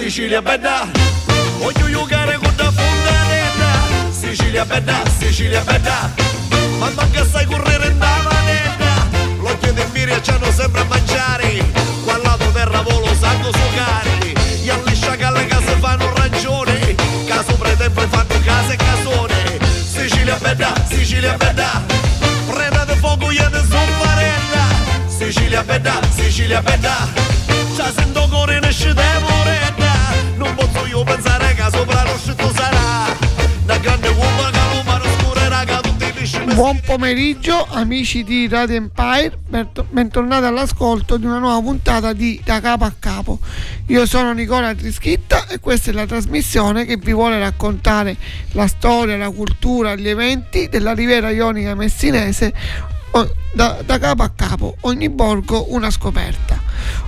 Sicilia bella, Voglio giocare con la fontanella. Sicilia bella, Sicilia bella. Ma manca sai correre in manetta. L'occhio di Miria ci hanno sempre a mangiare. Qua al lato terra volo sanno suocare. E alle sciacalle che si fanno ragione. Caso pretempo fanno case e casone. Sicilia bella, Sicilia bella. Preda di fuoco io di soffarella. Sicilia bella, Sicilia bella. Già sento cuore ne scende morena Buon pomeriggio amici di Radio Empire, Bento- bentornati all'ascolto di una nuova puntata di Da Capo a Capo. Io sono Nicola Trischitta e questa è la trasmissione che vi vuole raccontare la storia, la cultura, gli eventi della Riviera Ionica Messinese da, da capo a capo, ogni borgo una scoperta.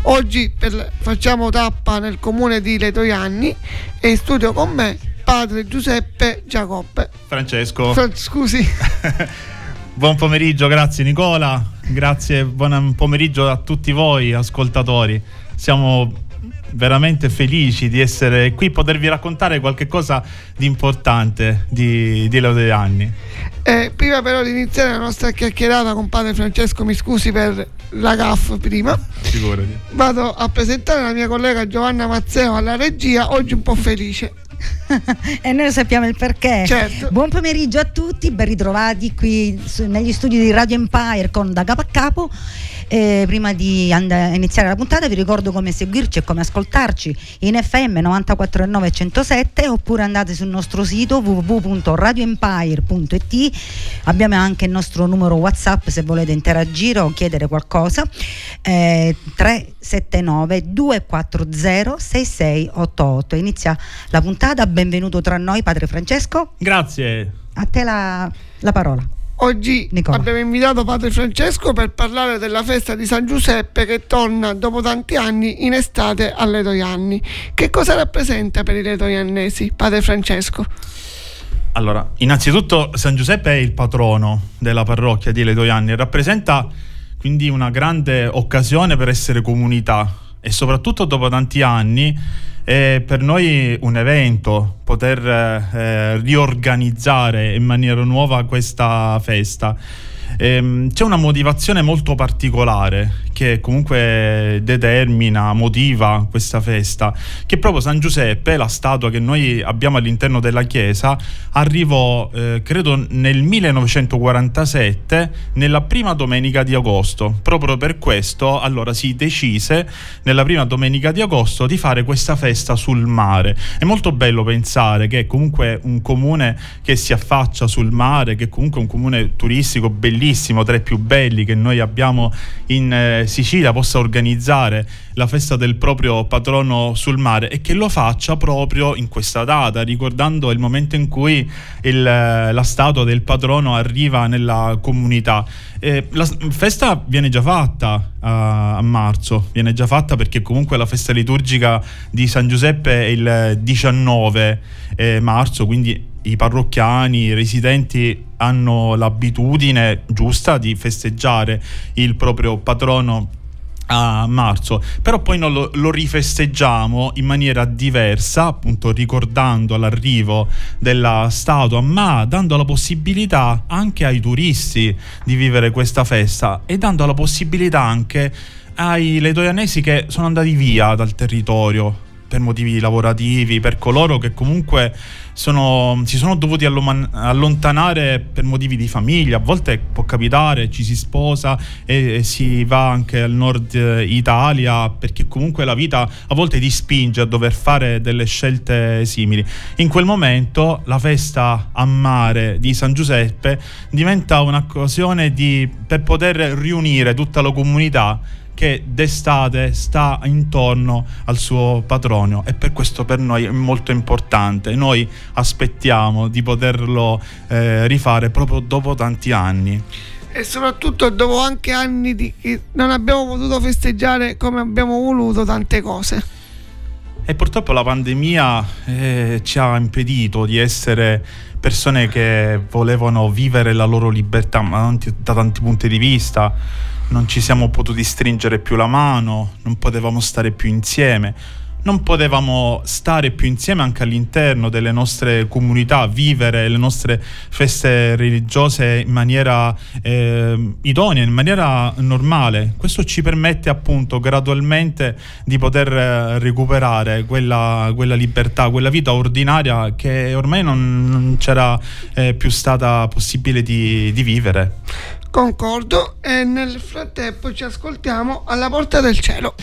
Oggi per- facciamo tappa nel comune di Letoianni e in studio con me padre Giuseppe Giacobbe. Francesco. Fra- scusi. Buon pomeriggio, grazie Nicola, grazie, buon pomeriggio a tutti voi ascoltatori. Siamo veramente felici di essere qui, potervi raccontare qualche cosa di importante di, di Leo degli anni. Eh, prima però di iniziare la nostra chiacchierata con padre Francesco, mi scusi per la gaff prima, Figurati. vado a presentare la mia collega Giovanna Mazzeo alla regia, oggi un po' felice. e noi sappiamo il perché. Certo. Buon pomeriggio a tutti, ben ritrovati qui su- negli studi di Radio Empire con Da Capo a Capo. Eh, prima di and- iniziare la puntata vi ricordo come seguirci e come ascoltarci in FM 94.9 107 oppure andate sul nostro sito www.radioempire.it abbiamo anche il nostro numero whatsapp se volete interagire o chiedere qualcosa eh, 379 240 6688 inizia la puntata benvenuto tra noi padre Francesco. Grazie. a te la, la parola Oggi Nicola. abbiamo invitato padre Francesco per parlare della festa di San Giuseppe che torna dopo tanti anni in estate a Letoianni. Che cosa rappresenta per i letoiannesi, padre Francesco? Allora, innanzitutto San Giuseppe è il patrono della parrocchia di Letoianni e rappresenta quindi una grande occasione per essere comunità e soprattutto dopo tanti anni è per noi un evento poter eh, riorganizzare in maniera nuova questa festa. Ehm, c'è una motivazione molto particolare che comunque determina, motiva questa festa, che proprio San Giuseppe, la statua che noi abbiamo all'interno della chiesa, arrivò eh, credo nel 1947 nella prima domenica di agosto. Proprio per questo allora si decise nella prima domenica di agosto di fare questa festa sul mare. È molto bello pensare che comunque un comune che si affaccia sul mare, che comunque è un comune turistico bellissimo, tra i più belli che noi abbiamo in eh, Sicilia, possa organizzare la festa del proprio patrono sul mare e che lo faccia proprio in questa data, ricordando il momento in cui il, eh, la statua del patrono arriva nella comunità. Eh, la festa viene già fatta a, a marzo, viene già fatta perché comunque la festa liturgica di San Giuseppe è il 19 eh, marzo, quindi i parrocchiani, i residenti hanno l'abitudine giusta di festeggiare il proprio patrono a marzo, però poi lo, lo rifesteggiamo in maniera diversa, appunto ricordando l'arrivo della statua, ma dando la possibilità anche ai turisti di vivere questa festa e dando la possibilità anche ai letoianesi che sono andati via dal territorio per motivi lavorativi, per coloro che comunque sono- si sono dovuti allontanare per motivi di famiglia. A volte può capitare, ci si sposa e, e si va anche al nord Italia perché comunque la vita a volte ti spinge a dover fare delle scelte simili. In quel momento la festa a mare di San Giuseppe diventa un'occasione di, per poter riunire tutta la comunità che d'estate sta intorno al suo patrono e per questo per noi è molto importante. Noi aspettiamo di poterlo eh, rifare proprio dopo tanti anni. E soprattutto dopo anche anni di che non abbiamo potuto festeggiare come abbiamo voluto tante cose. E purtroppo la pandemia eh, ci ha impedito di essere persone che volevano vivere la loro libertà ma da tanti punti di vista. Non ci siamo potuti stringere più la mano, non potevamo stare più insieme. non potevamo stare più insieme anche all'interno delle nostre comunità, vivere le nostre feste religiose in maniera eh, idonea, in maniera normale. Questo ci permette appunto gradualmente di poter eh, recuperare quella, quella libertà, quella vita ordinaria che ormai non, non c'era eh, più stata possibile di, di vivere. Concordo e nel frattempo ci ascoltiamo alla porta del cielo.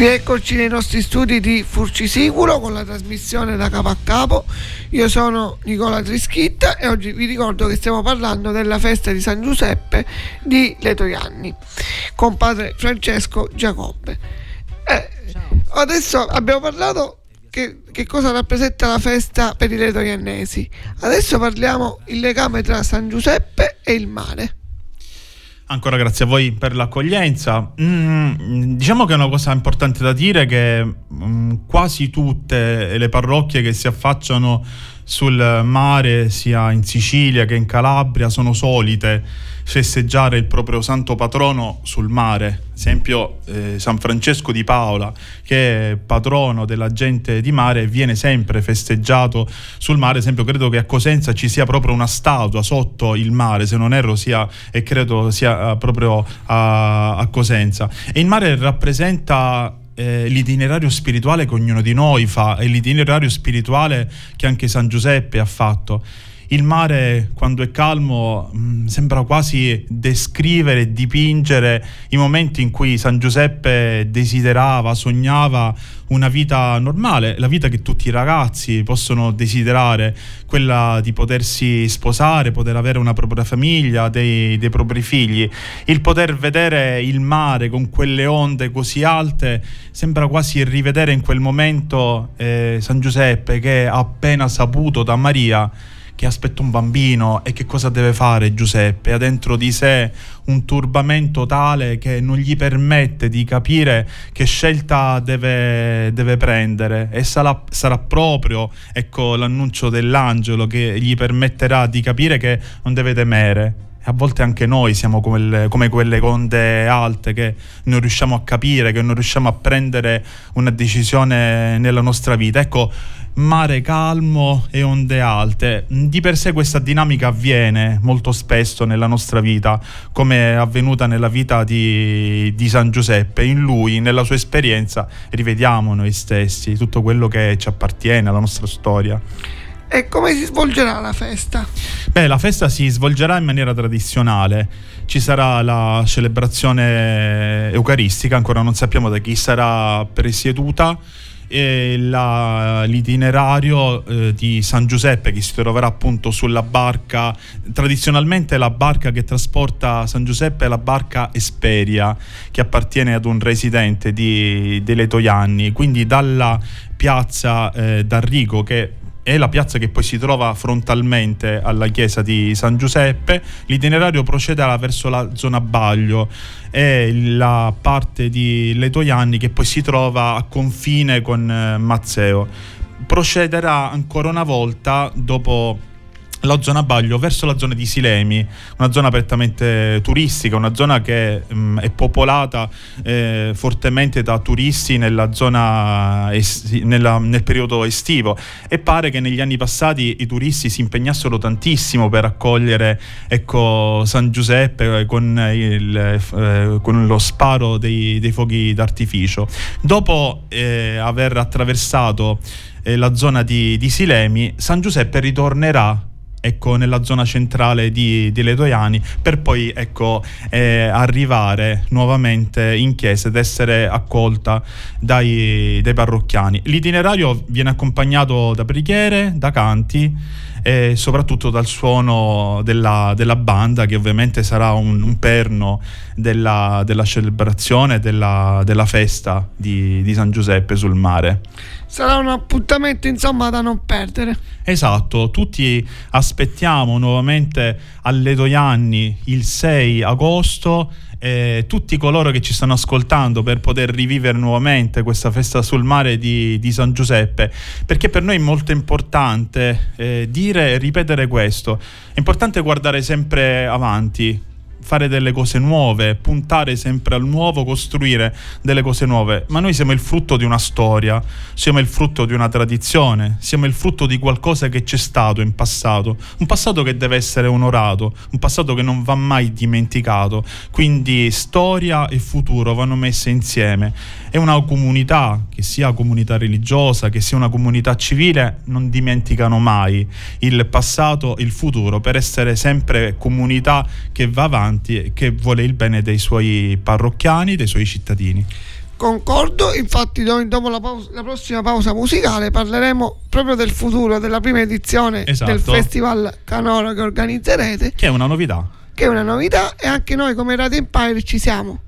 Rieccoci nei nostri studi di Furcisicolo con la trasmissione da capo a capo. Io sono Nicola Trischitta e oggi vi ricordo che stiamo parlando della festa di San Giuseppe di Letoianni con padre Francesco Giacobbe. Eh, adesso abbiamo parlato che, che, cosa rappresenta la festa per i letoiannesi. Adesso parliamo il legame tra San Giuseppe e il mare. Ancora grazie a voi per l'accoglienza. Mm, diciamo che è una cosa importante da dire che mm, quasi tutte le parrocchie che si affacciano sul mare, sia in Sicilia che in Calabria, sono solite festeggiare il proprio santo patrono sul mare. Esempio eh, San Francesco di Paola, che è patrono della gente di mare, viene sempre festeggiato sul mare. Esempio, credo che a Cosenza ci sia proprio una statua sotto il mare, se non erro, sia, e credo sia uh, proprio a, a Cosenza. E il mare rappresenta eh, l'itinerario spirituale che ognuno di noi fa e l'itinerario spirituale che anche San Giuseppe ha fatto il mare quando è calmo mm, sembra quasi descrivere dipingere i momenti in cui San Giuseppe desiderava, sognava una vita normale, la vita che tutti i ragazzi possono desiderare, quella di potersi sposare, poter avere una propria famiglia, dei, dei propri figli. Il poter vedere il mare con quelle onde così alte sembra quasi rivedere in quel momento eh, San Giuseppe che ha appena saputo da Maria che aspetta un bambino e che cosa deve fare Giuseppe? Ha dentro di sé un turbamento tale che non gli permette di capire che scelta deve, deve prendere e sarà, sarà proprio ecco, l'annuncio dell'angelo che gli permetterà di capire che non deve temere. A volte anche noi siamo come, le, come, quelle onde alte che non riusciamo a capire, che non riusciamo a prendere una decisione nella nostra vita. Ecco, mare calmo e onde alte. Di per sé questa dinamica avviene molto spesso nella nostra vita, come è avvenuta nella vita di, di San Giuseppe. In lui, nella sua esperienza, rivediamo noi stessi, tutto quello che ci appartiene alla nostra storia. E come si svolgerà la festa? Beh, la festa si svolgerà in maniera tradizionale. Ci sarà la celebrazione eucaristica, ancora non sappiamo da chi sarà presieduta la, l'itinerario eh, di San Giuseppe che si troverà appunto sulla barca, tradizionalmente la barca che trasporta San Giuseppe è la barca Esperia che appartiene ad un residente di, dei Letoianni, quindi dalla piazza eh, d'Arrigo che è la piazza che poi si trova frontalmente alla chiesa di San Giuseppe. L'itinerario procederà verso la zona Baglio e la parte di Letoianni che poi si trova a confine con eh, Mazzeo. Procederà ancora una volta dopo la zona Baglio verso la zona di Silemi, una zona prettamente turistica, una zona che mh, è popolata eh, fortemente da turisti nella zona esti- nella, nel periodo estivo e pare che negli anni passati i turisti si impegnassero tantissimo per accogliere ecco, San Giuseppe con, il, eh, con lo sparo dei, dei, fuochi d'artificio. Dopo eh, aver attraversato eh, la zona di, di Silemi, San Giuseppe ritornerà ecco, nella zona centrale di, di Letoiani per poi ecco, eh, arrivare nuovamente in chiesa ed essere accolta dai, dai parrocchiani. L'itinerario viene accompagnato da preghiere, da canti e soprattutto dal suono della, della banda che ovviamente sarà un, un perno della, della celebrazione della, della festa di, di San Giuseppe sul mare sarà un appuntamento insomma da non perdere. Esatto, tutti aspettiamo nuovamente alle Doianni il 6 agosto eh, tutti coloro che ci stanno ascoltando per poter rivivere nuovamente questa festa sul mare di, di San Giuseppe, perché per noi è molto importante eh, dire e ripetere questo, è importante guardare sempre avanti, fare delle cose nuove, puntare sempre al nuovo, costruire delle cose nuove. Ma noi siamo il frutto di una storia, siamo il frutto di una tradizione, siamo il frutto di qualcosa che c'è stato in passato, un passato che deve essere onorato, un passato che non va mai dimenticato. Quindi storia e futuro vanno messe insieme. E una comunità, che sia comunità religiosa, che sia una comunità civile, non dimenticano mai il passato e il futuro per essere sempre comunità che va avanti avanti e che vuole il bene dei suoi parrocchiani, dei suoi cittadini. Concordo, infatti dopo la, pausa, la, prossima pausa musicale parleremo proprio del futuro della prima edizione esatto. del Festival Canora che organizzerete. Che è una novità. Che è una novità e anche noi come Radio Empire ci siamo.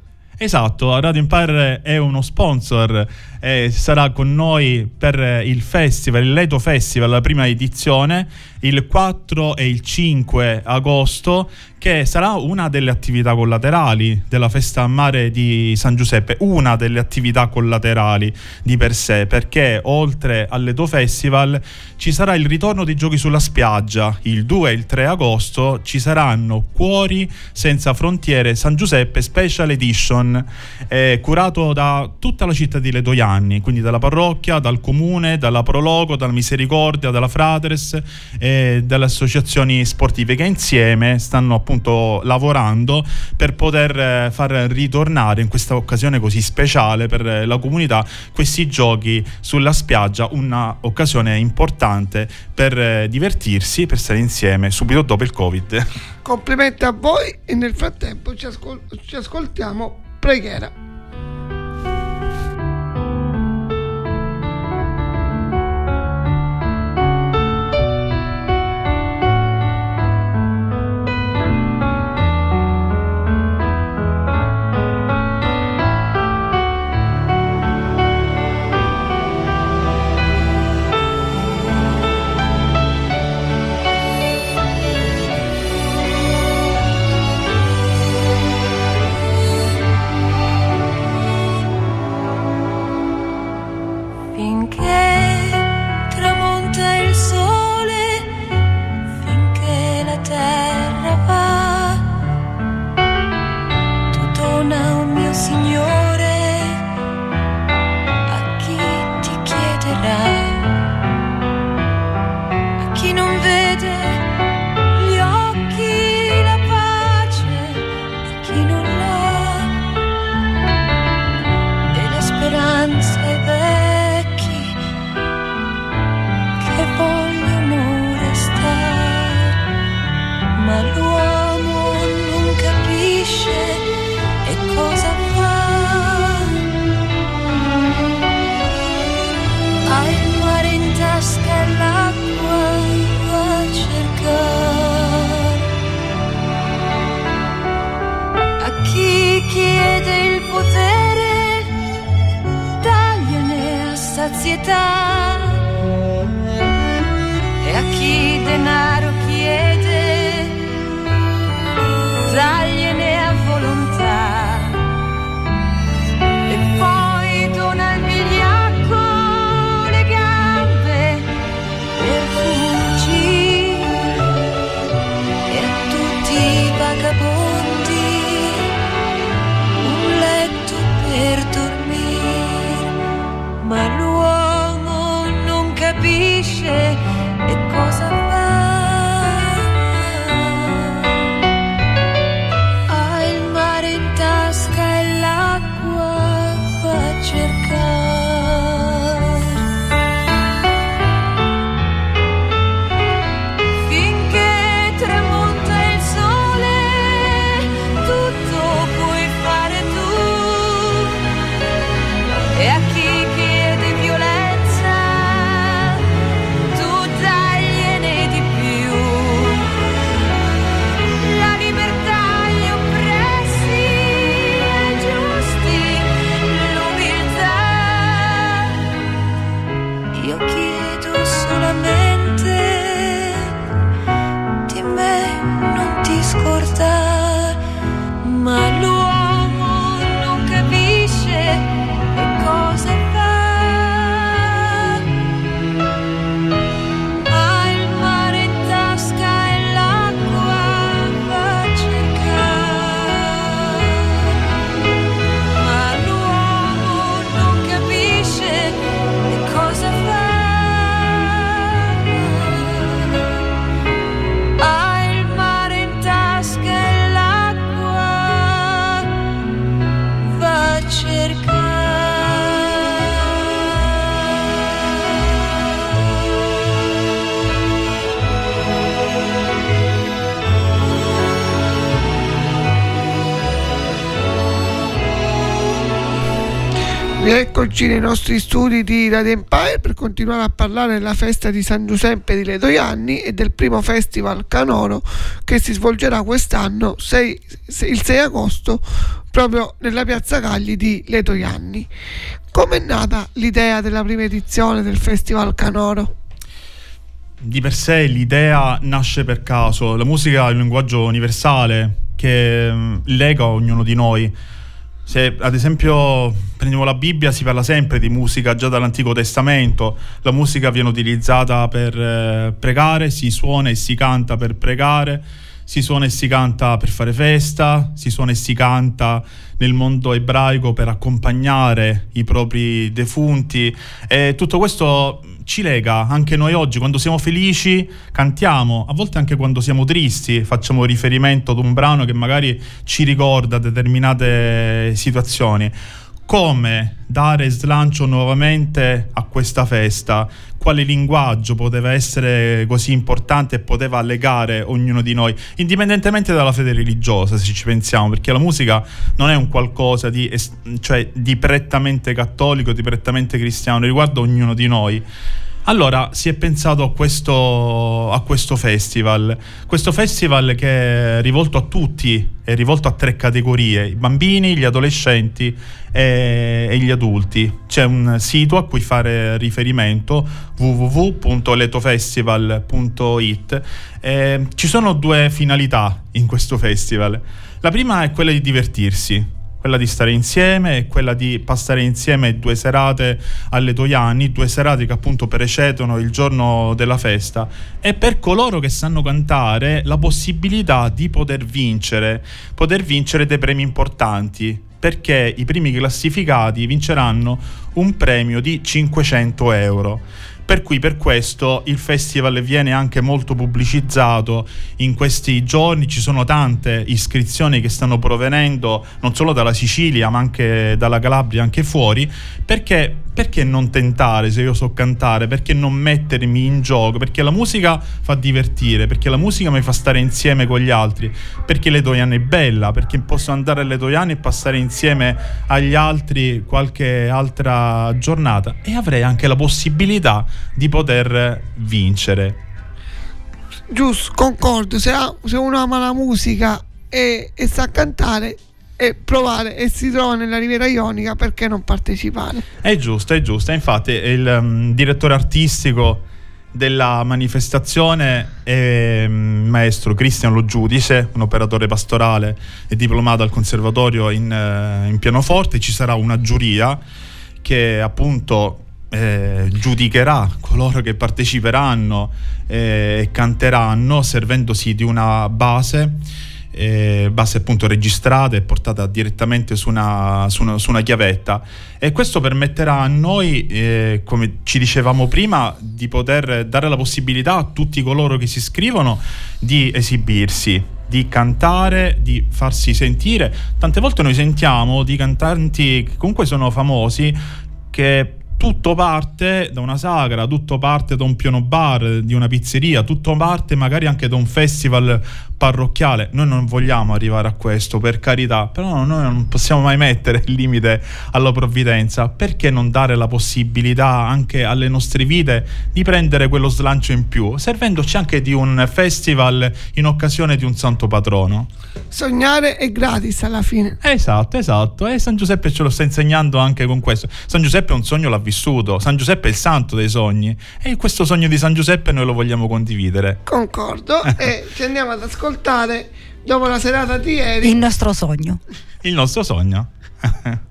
Esatto, Radio Empire è uno sponsor e sarà con noi per il festival, il Leto Festival, la prima edizione, il 4 e il 5 agosto, che sarà una delle attività collaterali della festa a mare di San Giuseppe, una delle attività collaterali di per sé, perché oltre al Leto Festival ci sarà il ritorno dei giochi sulla spiaggia, il 2 e il 3 agosto ci saranno Cuori senza frontiere San Giuseppe Special Edition, eh, curato da tutta la città di Letoiano anni, quindi dalla parrocchia, dal comune, dalla Prologo, dalla Misericordia, dalla Fratres e dalle associazioni sportive che insieme stanno appunto lavorando per poter eh, far ritornare in questa occasione così speciale per la comunità questi giochi sulla spiaggia, un'occasione importante per eh, divertirsi, per stare insieme subito dopo il Covid. Complimenti a voi e nel frattempo ci, ascol- ci ascoltiamo preghiera. Eccoci nei nostri studi di Radio Empire per continuare a parlare della festa di San Giuseppe di Ledoianni e del primo festival canoro che si svolgerà quest'anno 6, il 6 agosto proprio nella piazza Cagli di Ledoianni. Com'è nata l'idea della prima edizione del festival canoro? Di per sé l'idea nasce per caso, la musica è un linguaggio universale che mm, lega ognuno di noi se ad esempio prendiamo la Bibbia si parla sempre di musica già dall'Antico Testamento, la musica viene utilizzata per eh, pregare, si suona e si canta per pregare, si suona e si canta per fare festa, si suona e si canta nel mondo ebraico per accompagnare i propri defunti. E tutto questo ci lega anche noi oggi, quando siamo felici cantiamo, a volte anche quando siamo tristi facciamo riferimento ad un brano che magari ci ricorda determinate situazioni. Come dare slancio nuovamente a questa festa? Quale linguaggio poteva essere così importante e poteva legare ognuno di noi, indipendentemente dalla fede religiosa, se ci pensiamo, perché la musica non è un qualcosa di, cioè, di prettamente cattolico, di prettamente cristiano, riguarda ognuno di noi. Allora si è pensato a questo, a questo, festival, questo festival che è rivolto a tutti, è rivolto a tre categorie, i bambini, gli adolescenti e, e gli adulti. C'è un sito a cui fare riferimento, www.letofestival.it. Eh, ci sono due finalità in questo festival. La prima è quella di divertirsi, quella di stare insieme e quella di passare insieme due serate alle Toiani, due serate che appunto precedono il giorno della festa e per coloro che sanno cantare la possibilità di poter vincere, poter vincere dei premi importanti perché i primi classificati vinceranno un premio di 500 euro. Per cui per questo il festival viene anche molto pubblicizzato. In questi giorni, ci sono tante iscrizioni che stanno provenendo non solo dalla Sicilia ma anche dalla Calabria, anche fuori, perché perché non tentare se io so cantare? Perché non mettermi in gioco? Perché la musica fa divertire, perché la musica mi fa stare insieme con gli altri, perché le Doiane è bella, perché posso andare alle Doiane e passare insieme agli altri qualche altra giornata e avrei anche la possibilità di poter vincere. Giusto, concordo, se, se uno ama la musica e, e sa cantare e provare e si trova nella Riviera Ionica perché non partecipare? È giusto è giusto. Infatti il um, direttore artistico della manifestazione è um, maestro Cristian Lo Giudice un operatore pastorale e diplomato al conservatorio in, uh, in pianoforte. Ci sarà una giuria che appunto eh, giudicherà coloro che parteciperanno eh, e eh, canteranno servendosi di una base eh, base appunto registrata e portata direttamente su una, su, una, su una, chiavetta e questo permetterà a noi, eh, come ci dicevamo prima, di poter dare la possibilità a tutti coloro che si iscrivono di esibirsi di cantare, di farsi sentire. Tante volte noi sentiamo di cantanti che comunque sono famosi che tutto parte da una sagra, tutto parte da un piano bar, di una pizzeria, tutto parte magari anche da un festival parrocchiale. Noi non vogliamo arrivare a questo, per carità, però noi non possiamo mai mettere il limite alla provvidenza. Perché non dare la possibilità anche alle nostre vite di prendere quello slancio in più, servendoci anche di un festival in occasione di un santo patrono? Sognare è gratis alla fine. Esatto, esatto. E San Giuseppe ce lo sta insegnando anche con questo. San Giuseppe un sogno l'ha vissuto. San Giuseppe è il santo dei sogni. E questo sogno di San Giuseppe noi lo vogliamo condividere. Concordo. e ci andiamo ad ascoltare ascoltare dopo la serata di ieri il nostro sogno. Il nostro sogno.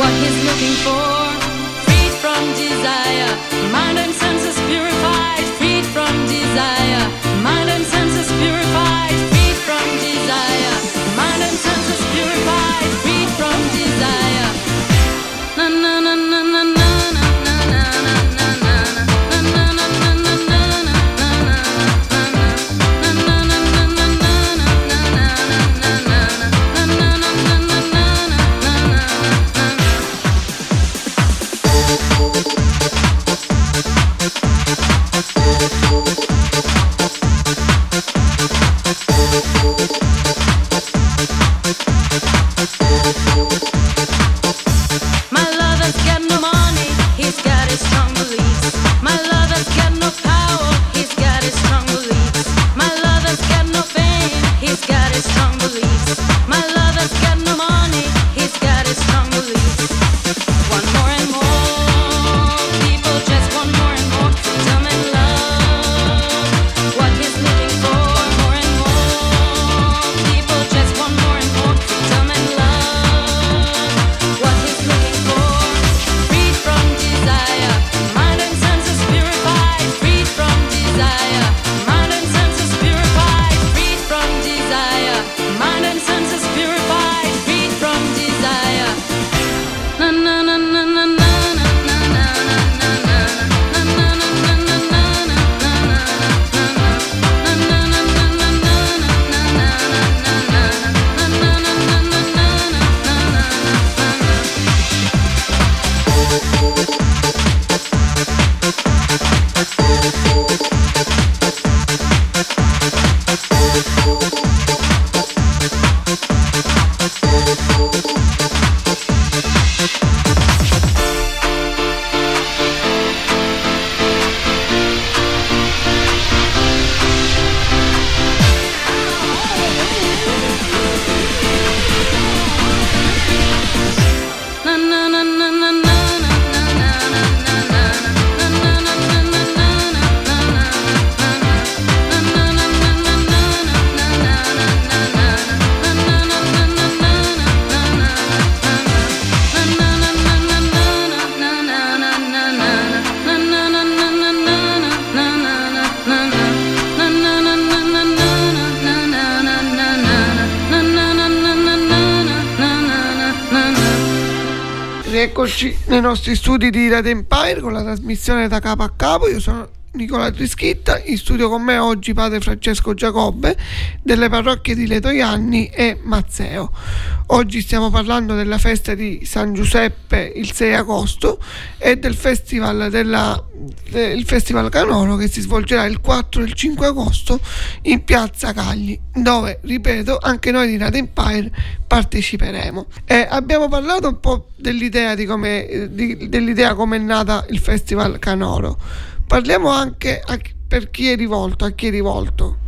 what he's looking for. Freed from desire, mind and senses purified. Freed from desire, mind and senses purified. Na na na na nei nostri studi di Radio Empire con la trasmissione da capo a capo. Io sono Nicola Trischitta, in studio con me oggi padre Francesco Giacobbe delle parrocchie di Letoianni e Mazzeo. Oggi stiamo parlando della festa di San Giuseppe il 6 agosto e del festival, della, del festival Canoro che si svolgerà il 4 e il 5 agosto in piazza Cagli, dove, ripeto, anche noi di Radio Empire parteciperemo. E abbiamo parlato un po' dell'idea di come, di- dell'idea come è nata il festival Canoro. Parliamo anche a per chi è rivolto, a chi è rivolto.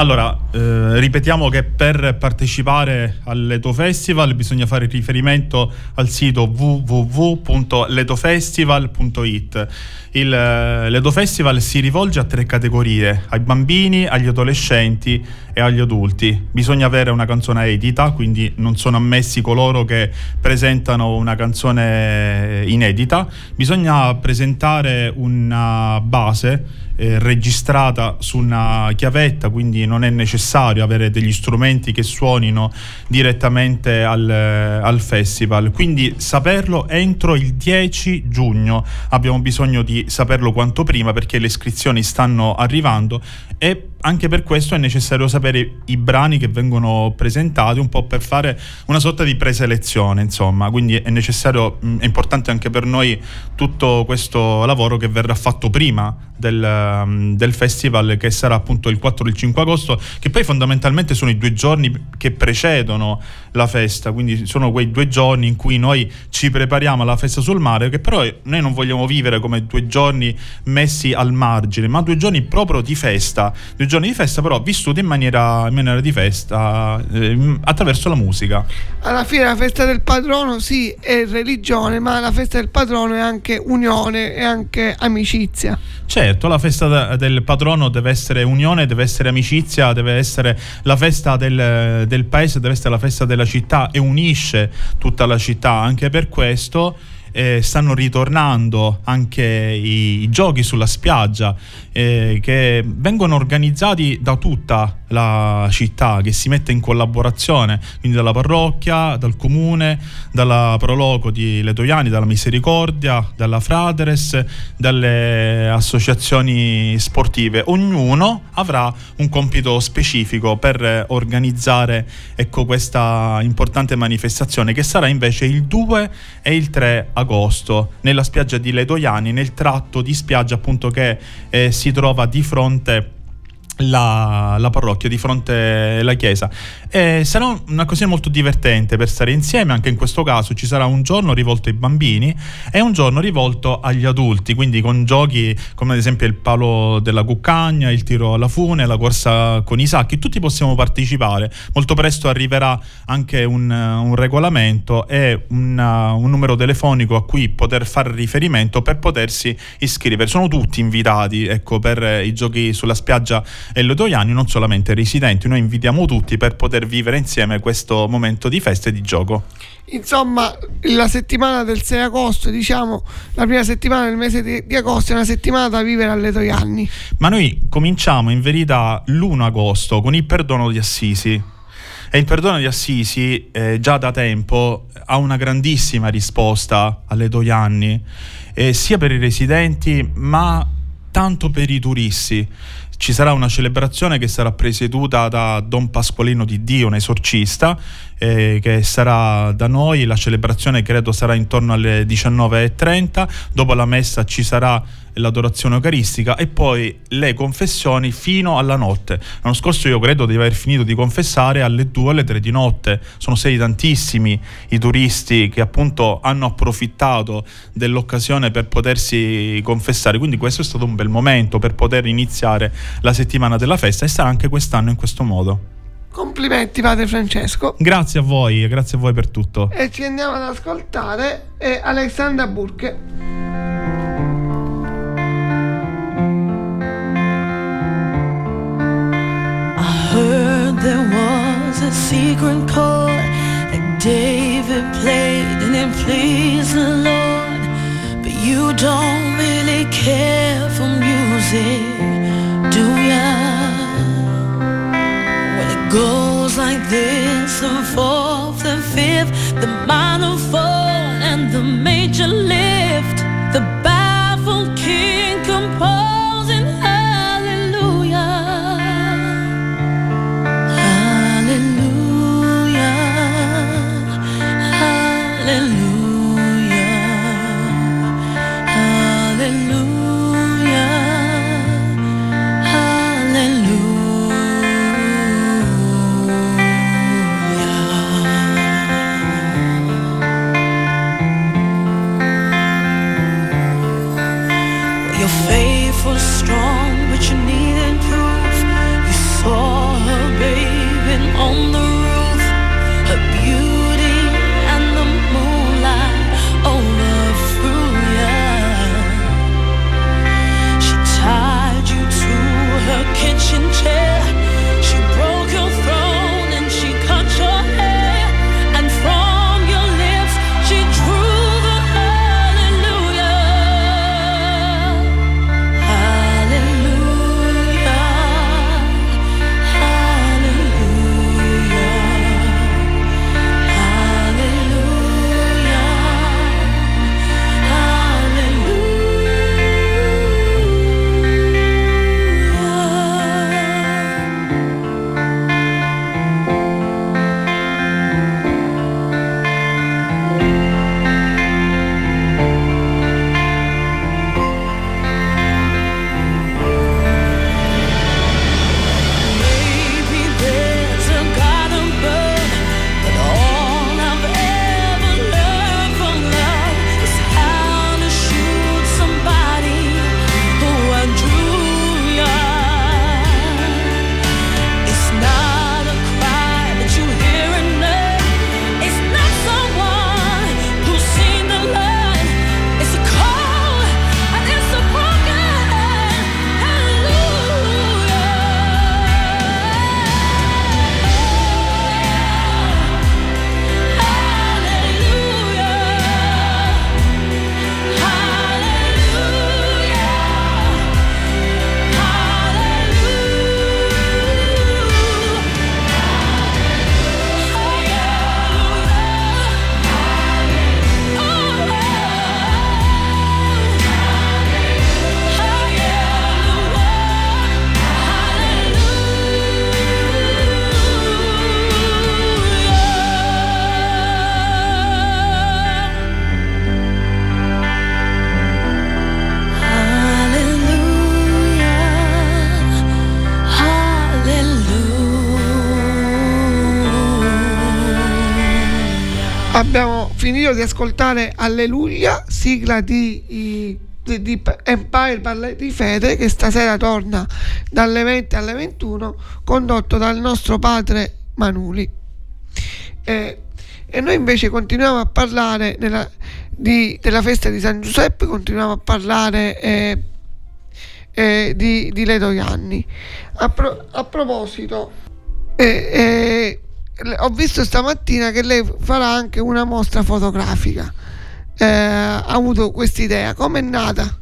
Allora, eh, ripetiamo che per partecipare all'Eto Festival bisogna fare riferimento al sito www.letofestival.it. Il, eh, L'Eto Festival si rivolge a tre categorie, ai bambini, agli adolescenti e agli adulti. Bisogna avere una canzone edita, quindi non sono ammessi coloro che presentano una canzone inedita. Bisogna presentare una base eh, registrata su una chiavetta, quindi non è necessario avere degli strumenti che suonino direttamente al, al festival. Quindi saperlo entro il 10 giugno. Abbiamo bisogno di saperlo quanto prima perché le iscrizioni stanno arrivando e anche per questo è necessario sapere i brani che vengono presentati un po' per fare una sorta di preselezione insomma quindi è necessario mh, è importante anche per noi tutto questo lavoro che verrà fatto prima del, um, del festival che sarà appunto il 4 e il 5 agosto che poi fondamentalmente sono i due giorni che precedono la festa quindi sono quei due giorni in cui noi ci prepariamo alla festa sul mare che però noi non vogliamo vivere come due giorni messi al margine ma due giorni proprio di festa due giorni di festa però vissuti in maniera, in maniera di festa eh, attraverso la musica Alla fine la festa del patrono sì è religione, ma la festa del patrono è anche unione e anche amicizia. Certo, la festa de- del patrono deve essere unione, deve essere amicizia, deve essere la festa del, del paese, deve essere la festa della città e unisce tutta la città. Anche per questo eh, stanno ritornando anche i, i giochi sulla spiaggia eh, che vengono organizzati da tutta la città che si mette in collaborazione quindi dalla parrocchia, dal comune, dalla Proloco di Letoiani, dalla Misericordia, dalla Frateres, dalle associazioni sportive. Ognuno avrà un compito specifico per organizzare ecco, questa importante manifestazione che sarà invece il 2 e il 3 agosto nella spiaggia di Letoiani, nel tratto di spiaggia appunto che eh, si trova di fronte la, la, parrocchia di fronte alla chiesa. E sarà un'occasione molto divertente per stare insieme anche in questo caso ci sarà un giorno rivolto ai bambini e un giorno rivolto agli adulti quindi con giochi come ad esempio il palo della cuccagna il tiro alla fune la corsa con i sacchi tutti possiamo partecipare. Molto presto arriverà anche un, un regolamento e una, un numero telefonico a cui poter fare riferimento per potersi iscrivere. Sono tutti invitati ecco per i giochi sulla spiaggia e Lodoiani, non solamente residenti. Noi invitiamo tutti per poter vivere insieme questo momento di festa e di gioco. Insomma, la settimana del 6 agosto, diciamo, la prima settimana del mese di, di agosto è una settimana da vivere a Letoianni. Ma noi cominciamo in verità l'1 agosto con il perdono di Assisi. E il perdono di Assisi eh, già da tempo ha una grandissima risposta alle Toianni, eh, sia per i residenti ma tanto per i turisti ci sarà una celebrazione che sarà presieduta da Don Pasqualino di Dio, un esorcista, eh, che sarà da noi. La celebrazione credo sarà intorno alle 19.30. Dopo la messa ci sarà l'adorazione eucaristica e poi le confessioni fino alla notte. L'anno scorso io credo di aver finito di confessare alle 2 alle 3 di notte. Sono stati tantissimi i turisti che appunto hanno approfittato dell'occasione per potersi confessare, quindi questo è stato un bel momento per poter iniziare la settimana della festa e sarà anche quest'anno in questo modo. Complimenti padre Francesco. Grazie a voi, grazie a voi per tutto. E ci andiamo ad ascoltare eh, Alexandra Burke. there was a secret chord that David played and it pleased the Lord. But you don't really care for music, goes like this, the fourth and fifth, the minor fall and the major lift, the Finito di ascoltare Alleluia, sigla di, di, di Empire Ballet di Fede che stasera torna dalle 20 alle 21 condotto dal nostro padre Manuli. Eh, e noi invece continuiamo a parlare nella, di, della festa di San Giuseppe, continuiamo a parlare eh, eh, di, di Ledo Ianni. A, pro, a proposito, eh, eh, ho visto stamattina che lei farà anche una mostra fotografica. Eh, ha avuto questa idea, com'è nata?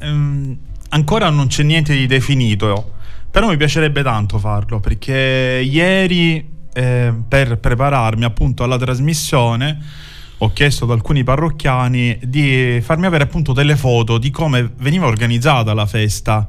Um, ancora non c'è niente di definito, però mi piacerebbe tanto farlo perché ieri eh, per prepararmi appunto alla trasmissione ho chiesto ad alcuni parrocchiani di farmi avere appunto delle foto di come veniva organizzata la festa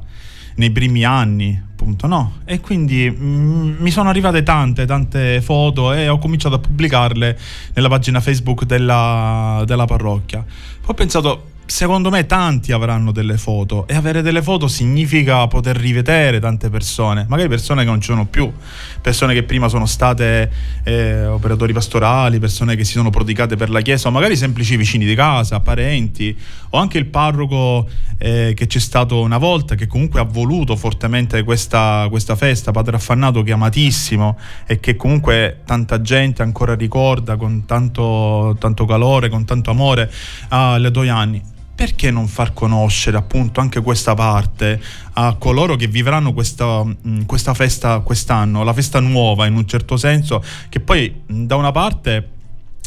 nei primi anni, appunto, no? E quindi mh, mm, mi sono arrivate tante, tante foto e ho cominciato a pubblicarle nella pagina Facebook della, della parrocchia. Poi ho pensato, secondo me tanti avranno delle foto e avere delle foto significa poter rivedere tante persone, magari persone che non ci sono più, persone che prima sono state eh, operatori pastorali, persone che si sono prodigate per la chiesa o magari semplici vicini di casa, parenti o anche il parroco eh, che c'è stato una volta che comunque ha voluto fortemente questa, questa festa, padre affannato che è amatissimo e che comunque tanta gente ancora ricorda con tanto, tanto calore, con tanto amore alle due anni perché non far conoscere appunto anche questa parte a coloro che vivranno questa, mm, questa festa quest'anno, la festa nuova in un certo senso, che poi da una parte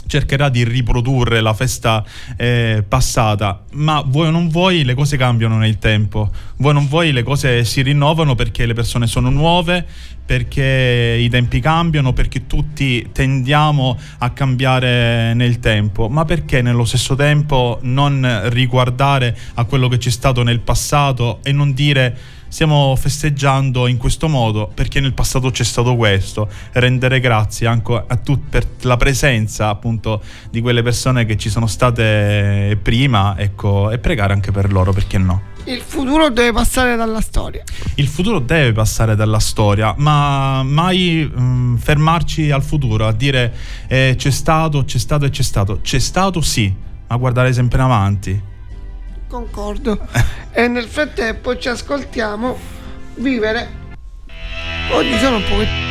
cercherà di riprodurre la festa eh, passata, ma vuoi o non vuoi le cose cambiano nel tempo, vuoi o non vuoi le cose si rinnovano perché le persone sono nuove, perché i tempi cambiano, perché tutti tendiamo a cambiare nel tempo, ma perché nello stesso tempo non riguardare a quello che c'è stato nel passato e non dire stiamo festeggiando in questo modo perché nel passato c'è stato questo, rendere grazie anche a tutti per la presenza appunto di quelle persone che ci sono state prima, ecco, e pregare anche per loro, perché no? Il futuro deve passare dalla storia. Il futuro deve passare dalla storia, ma mai mh, mm, fermarci al futuro, a dire eh, c'è stato, c'è stato e c'è stato. C'è stato sì, ma guardare sempre in avanti concordo. e nel frattempo ci ascoltiamo Vivere. Oggi sono un po'...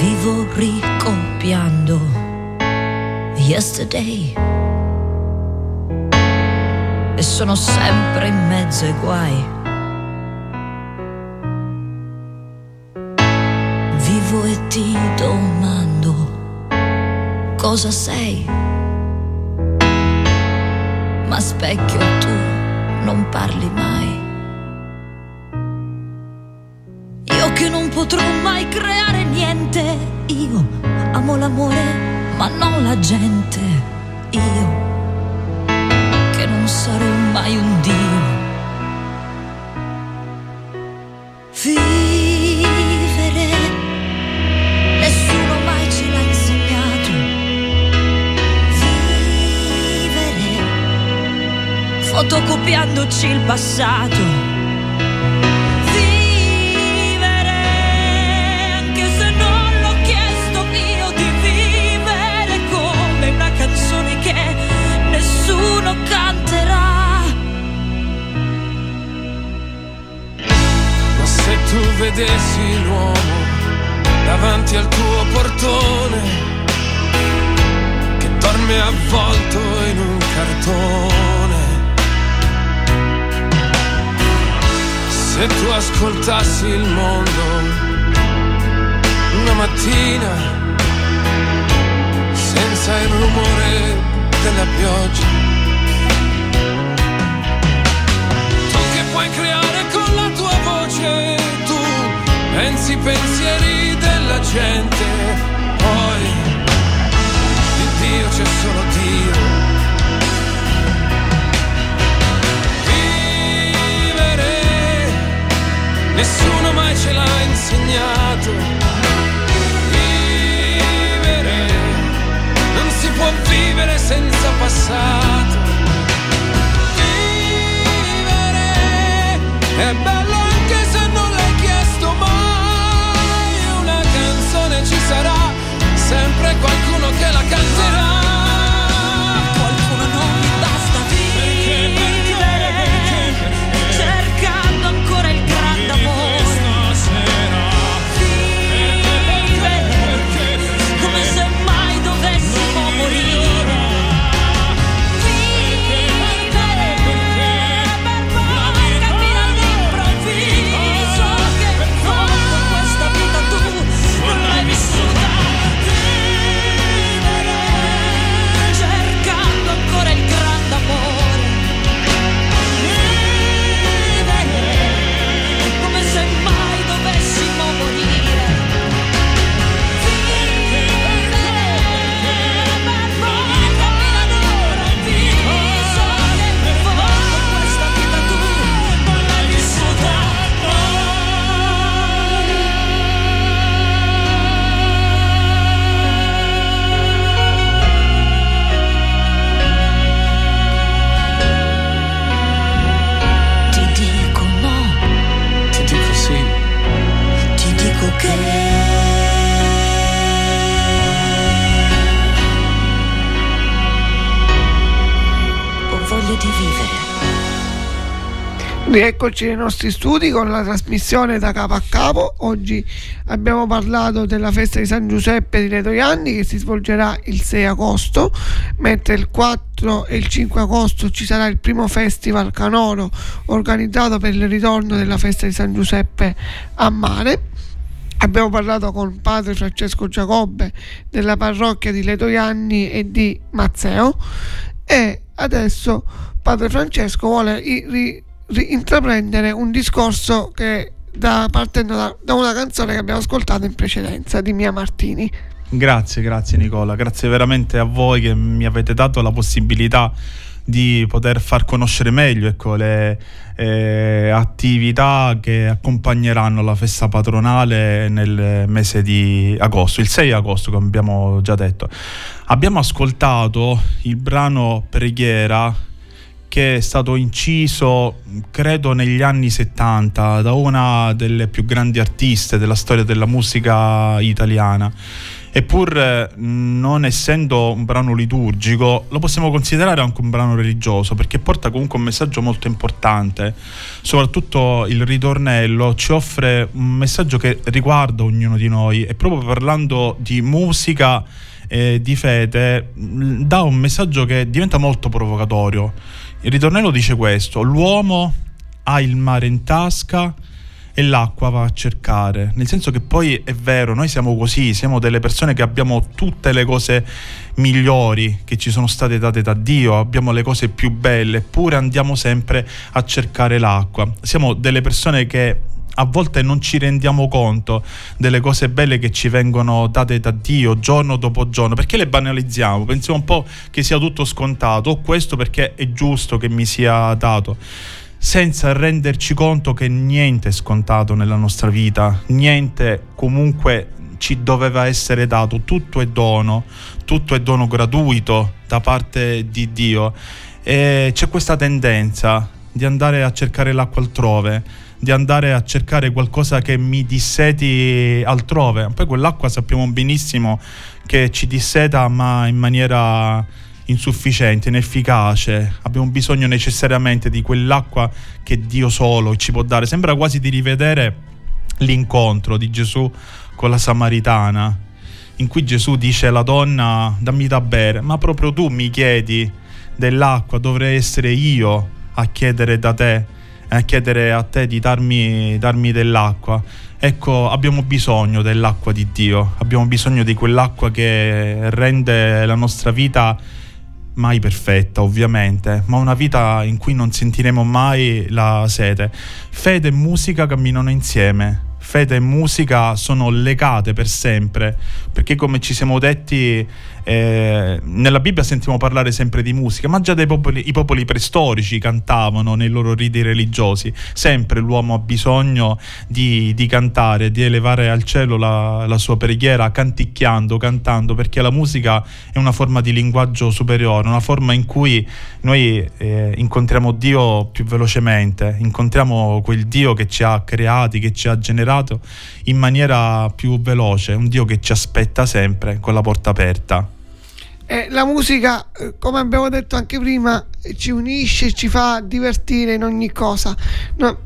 Vivo ricopiando yesterday e sono sempre in mezzo ai guai cosa sei. Ma specchio tu non parli mai. Io che non potrò mai creare niente, io amo l'amore ma non la gente, io che non sarò mai un Dio. Una canzone che nessuno canterà. Ma se tu vedessi l'uomo davanti al tuo portone, che dorme avvolto in un cartone Se tu ascoltassi il mondo una mattina senza il rumore della pioggia. Tu che puoi creare con la tua voce, tu pensi i pensieri della gente, poi in Dio c'è solo Dio nessuno mai ce l'ha insegnato. Vivere, non si può vivere senza passato. Vivere è bello anche se non l'hai chiesto mai. Una canzone ci sarà, sempre qualcuno che la canterà. Rieccoci nei nostri studi con la trasmissione da capo a capo. Oggi abbiamo parlato della festa di San Giuseppe di Letoianni che si svolgerà il 6 agosto, mentre il 4 e il 5 agosto ci sarà il primo festival canoro organizzato per il ritorno della festa di San Giuseppe a mare. Abbiamo parlato con padre Francesco Giacobbe della parrocchia di Letoianni e di Mazzeo e adesso padre Francesco vuole ri- intraprendere un discorso che da, partendo da, da una canzone che abbiamo ascoltato in precedenza di Mia Martini. Grazie, grazie Nicola, grazie veramente a voi che mi avete dato la possibilità di poter far conoscere meglio ecco, le eh, attività che accompagneranno la festa patronale nel mese di agosto, il 6 agosto come abbiamo già detto. Abbiamo ascoltato il brano Preghiera che è stato inciso, credo, negli anni 70 da una delle più grandi artiste della storia della musica italiana. Eppur eh, non essendo un brano liturgico lo possiamo considerare anche un brano religioso perché porta comunque un messaggio molto importante. Soprattutto il ritornello ci offre un messaggio che riguarda ognuno di noi e proprio parlando di musica e di fede dà un messaggio che diventa molto provocatorio il ritornello dice questo l'uomo ha il mare in tasca e l'acqua va a cercare. Nel senso che poi è vero, noi siamo così, siamo delle persone che abbiamo tutte le cose migliori che ci sono state date da Dio, abbiamo le cose più belle, eppure andiamo sempre a cercare l'acqua. Siamo delle persone che a volte non ci rendiamo conto delle cose belle che ci vengono date da Dio giorno dopo giorno, perché le banalizziamo, pensiamo un po' che sia tutto scontato, o questo perché è giusto che mi sia dato. Senza renderci conto che niente è scontato nella nostra vita, niente comunque ci doveva essere dato, tutto è dono, tutto è dono gratuito da parte di Dio. E c'è questa tendenza di andare a cercare l'acqua altrove, di andare a cercare qualcosa che mi disseti altrove. Poi quell'acqua sappiamo benissimo che ci disseta ma in maniera insufficiente, inefficace, abbiamo bisogno necessariamente di quell'acqua che Dio solo ci può dare. Sembra quasi di rivedere l'incontro di Gesù con la Samaritana, in cui Gesù dice alla donna dammi da bere, ma proprio tu mi chiedi dell'acqua, dovrei essere io a chiedere da te, a chiedere a te di darmi, darmi dell'acqua. Ecco, abbiamo bisogno dell'acqua di Dio, abbiamo bisogno di quell'acqua che rende la nostra vita mai perfetta ovviamente, ma una vita in cui non sentiremo mai la sete. Fede e musica camminano insieme, fede e musica sono legate per sempre, perché come ci siamo detti eh, nella Bibbia sentiamo parlare sempre di musica, ma già dai popoli, i popoli preistorici cantavano nei loro riti religiosi. Sempre l'uomo ha bisogno di, di cantare, di elevare al cielo la, la, sua preghiera canticchiando, cantando, perché la musica è una forma di linguaggio superiore, una forma in cui noi eh, incontriamo Dio più velocemente, incontriamo quel Dio che ci ha creati, che ci ha generato in maniera più veloce, un Dio che ci aspetta sempre con la porta aperta. Eh, la musica, eh, come abbiamo detto anche prima, ci unisce, ci fa divertire in ogni cosa. No,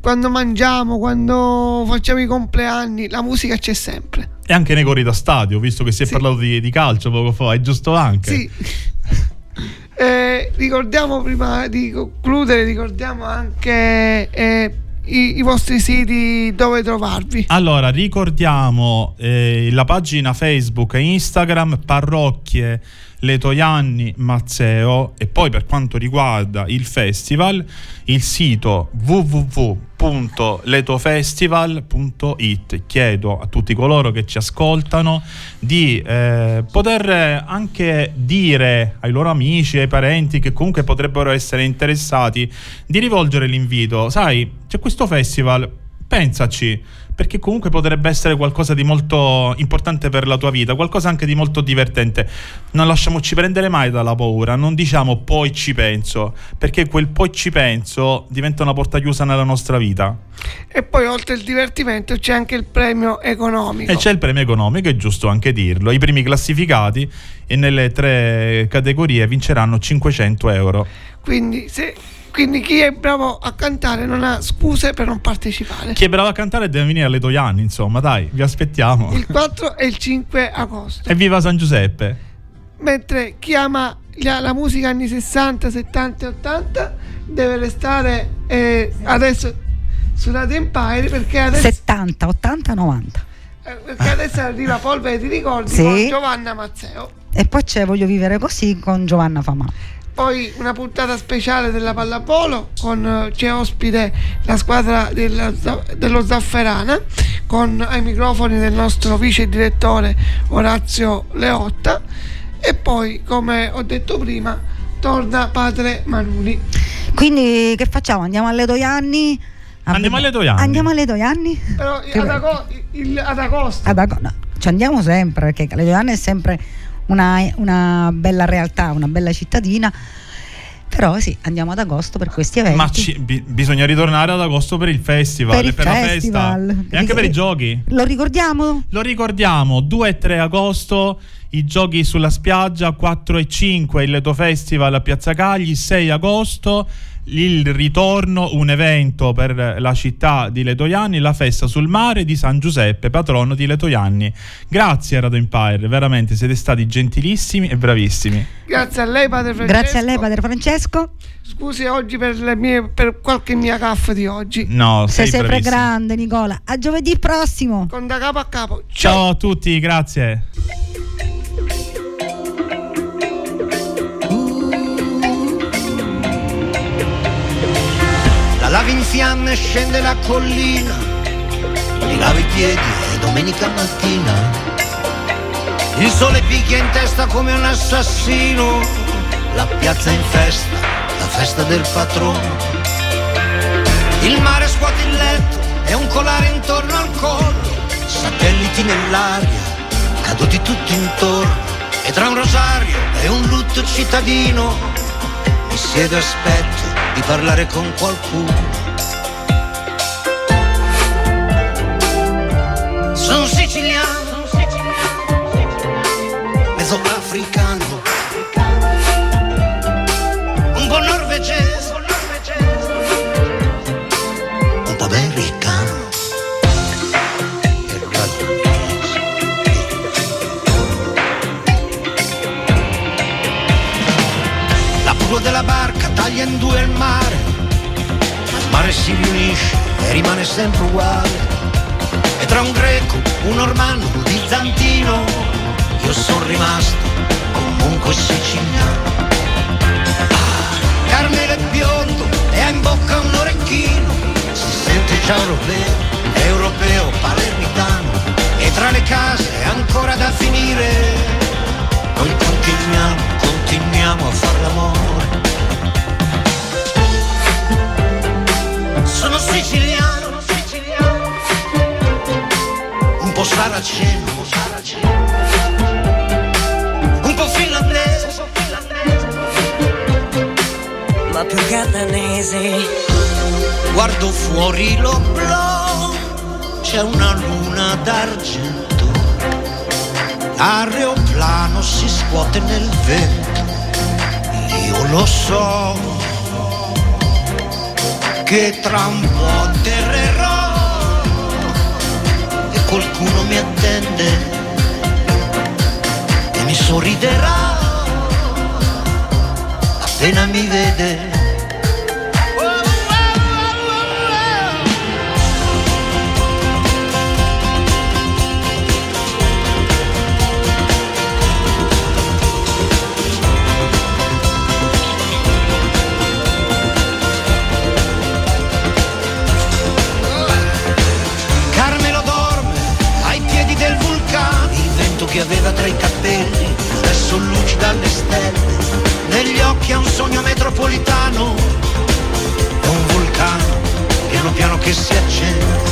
quando mangiamo, quando facciamo i compleanni, la musica c'è sempre. E anche nei cori da stadio, visto che si è sì. parlato di, di, calcio poco fa, è giusto anche. Sì. eh, ricordiamo prima di concludere, ricordiamo anche... Eh, i, i, vostri siti dove trovarvi? Allora, ricordiamo eh, la pagina Facebook e Instagram Parrocchie Letoianni Mazzeo e poi per quanto riguarda il festival il sito www.letofestival.it chiedo a tutti coloro che ci ascoltano di eh, poter anche dire ai loro amici ai parenti che comunque potrebbero essere interessati di rivolgere l'invito. Sai c'è questo festival pensaci perché comunque potrebbe essere qualcosa di molto importante per la tua vita, qualcosa anche di molto divertente. Non lasciamoci prendere mai dalla paura, non diciamo poi ci penso, perché quel poi ci penso diventa una porta chiusa nella nostra vita. E poi oltre il divertimento c'è anche il premio economico. E c'è il premio economico, è giusto anche dirlo. I primi classificati e nelle tre categorie vinceranno 500 euro. Quindi se quindi chi è bravo a cantare non ha scuse per non partecipare. Chi è bravo a cantare deve venire alle Toiani, insomma, dai, vi aspettiamo. Il 4 e il 5 agosto. Evviva San Giuseppe! Mentre chi ama la, la musica anni 60, 70 e 80 deve restare eh, adesso su Radio Empire perché adesso, 70, 80, 90. eh, perché adesso arriva Polvere di ricordi Sì. con Giovanna Mazzeo. E poi c'è Voglio vivere così con Giovanna Famà. Poi una puntata speciale della pallavolo con eh, c'è ospite la squadra della dello Zafferana con ai microfoni del nostro vice direttore Orazio Leotta e poi come ho detto prima torna padre Manuli. Quindi che facciamo? Andiamo alle Toianni? Andiamo alle Toianni. Andiamo alle Toianni? Però ad, ago- il- ad agosto Ad ago- no, ci andiamo sempre perché le Toianni è sempre una, una bella realtà, una bella cittadina. Però sì, andiamo ad agosto per questi eventi. Ma ci- bi- bisogna ritornare ad agosto per il festival, Per il la festival. festa e anche per i giochi. Lo ricordiamo? Lo ricordiamo, 2 e 3 agosto i giochi sulla spiaggia, 4 e 5 il Leto Festival a Piazza Cagli, 6 agosto il ritorno, un evento per la città di Letoianni, la festa sul mare di San Giuseppe, patrono di Letoianni. Grazie Radio Empire, veramente siete stati gentilissimi e bravissimi. grazie a lei padre Francesco Grazie a lei, Padre Francesco. scusi oggi per, le mie, per qualche mia gaffa di oggi No, Sei sei sempre bravissimo. grande, Nicola. A giovedì prossimo. con da capo a capo Ciao a tutti, grazie. Lavi in fiamme scende la collina, ti lavi i piedi e domenica mattina. Il sole picchia in testa come un assassino, la piazza in festa, la festa del patrono. Il mare scuote il letto e un colare intorno al collo, satelliti nell'aria, caduti tutti intorno. E tra un rosario e un lutto cittadino, mi siedo e aspetto di parlare con qualcuno. Sono siciliano, mezzo africano, La prua della barca taglia in due il mare, ma il mare si riunisce e rimane sempre uguale. E tra un greco, un normanno, un bizantino, io sono rimasto comunque siciliano. Ah, Carmelo è biondo e ha in bocca un orecchino, si sente già europeo, europeo, palermitano, e tra le case è ancora da finire. Noi continuiamo, continuiamo a far l'amore. Sono siciliano, un po' saraceno, un po' finlandese, ma più catanese. guardo fuori l'oblò, c'è una luna d'argento, l'aeroplano si scuote nel vento, lo so che tra un po' atterrerò e qualcuno mi attende e mi sorriderà appena mi vede. Piano piano che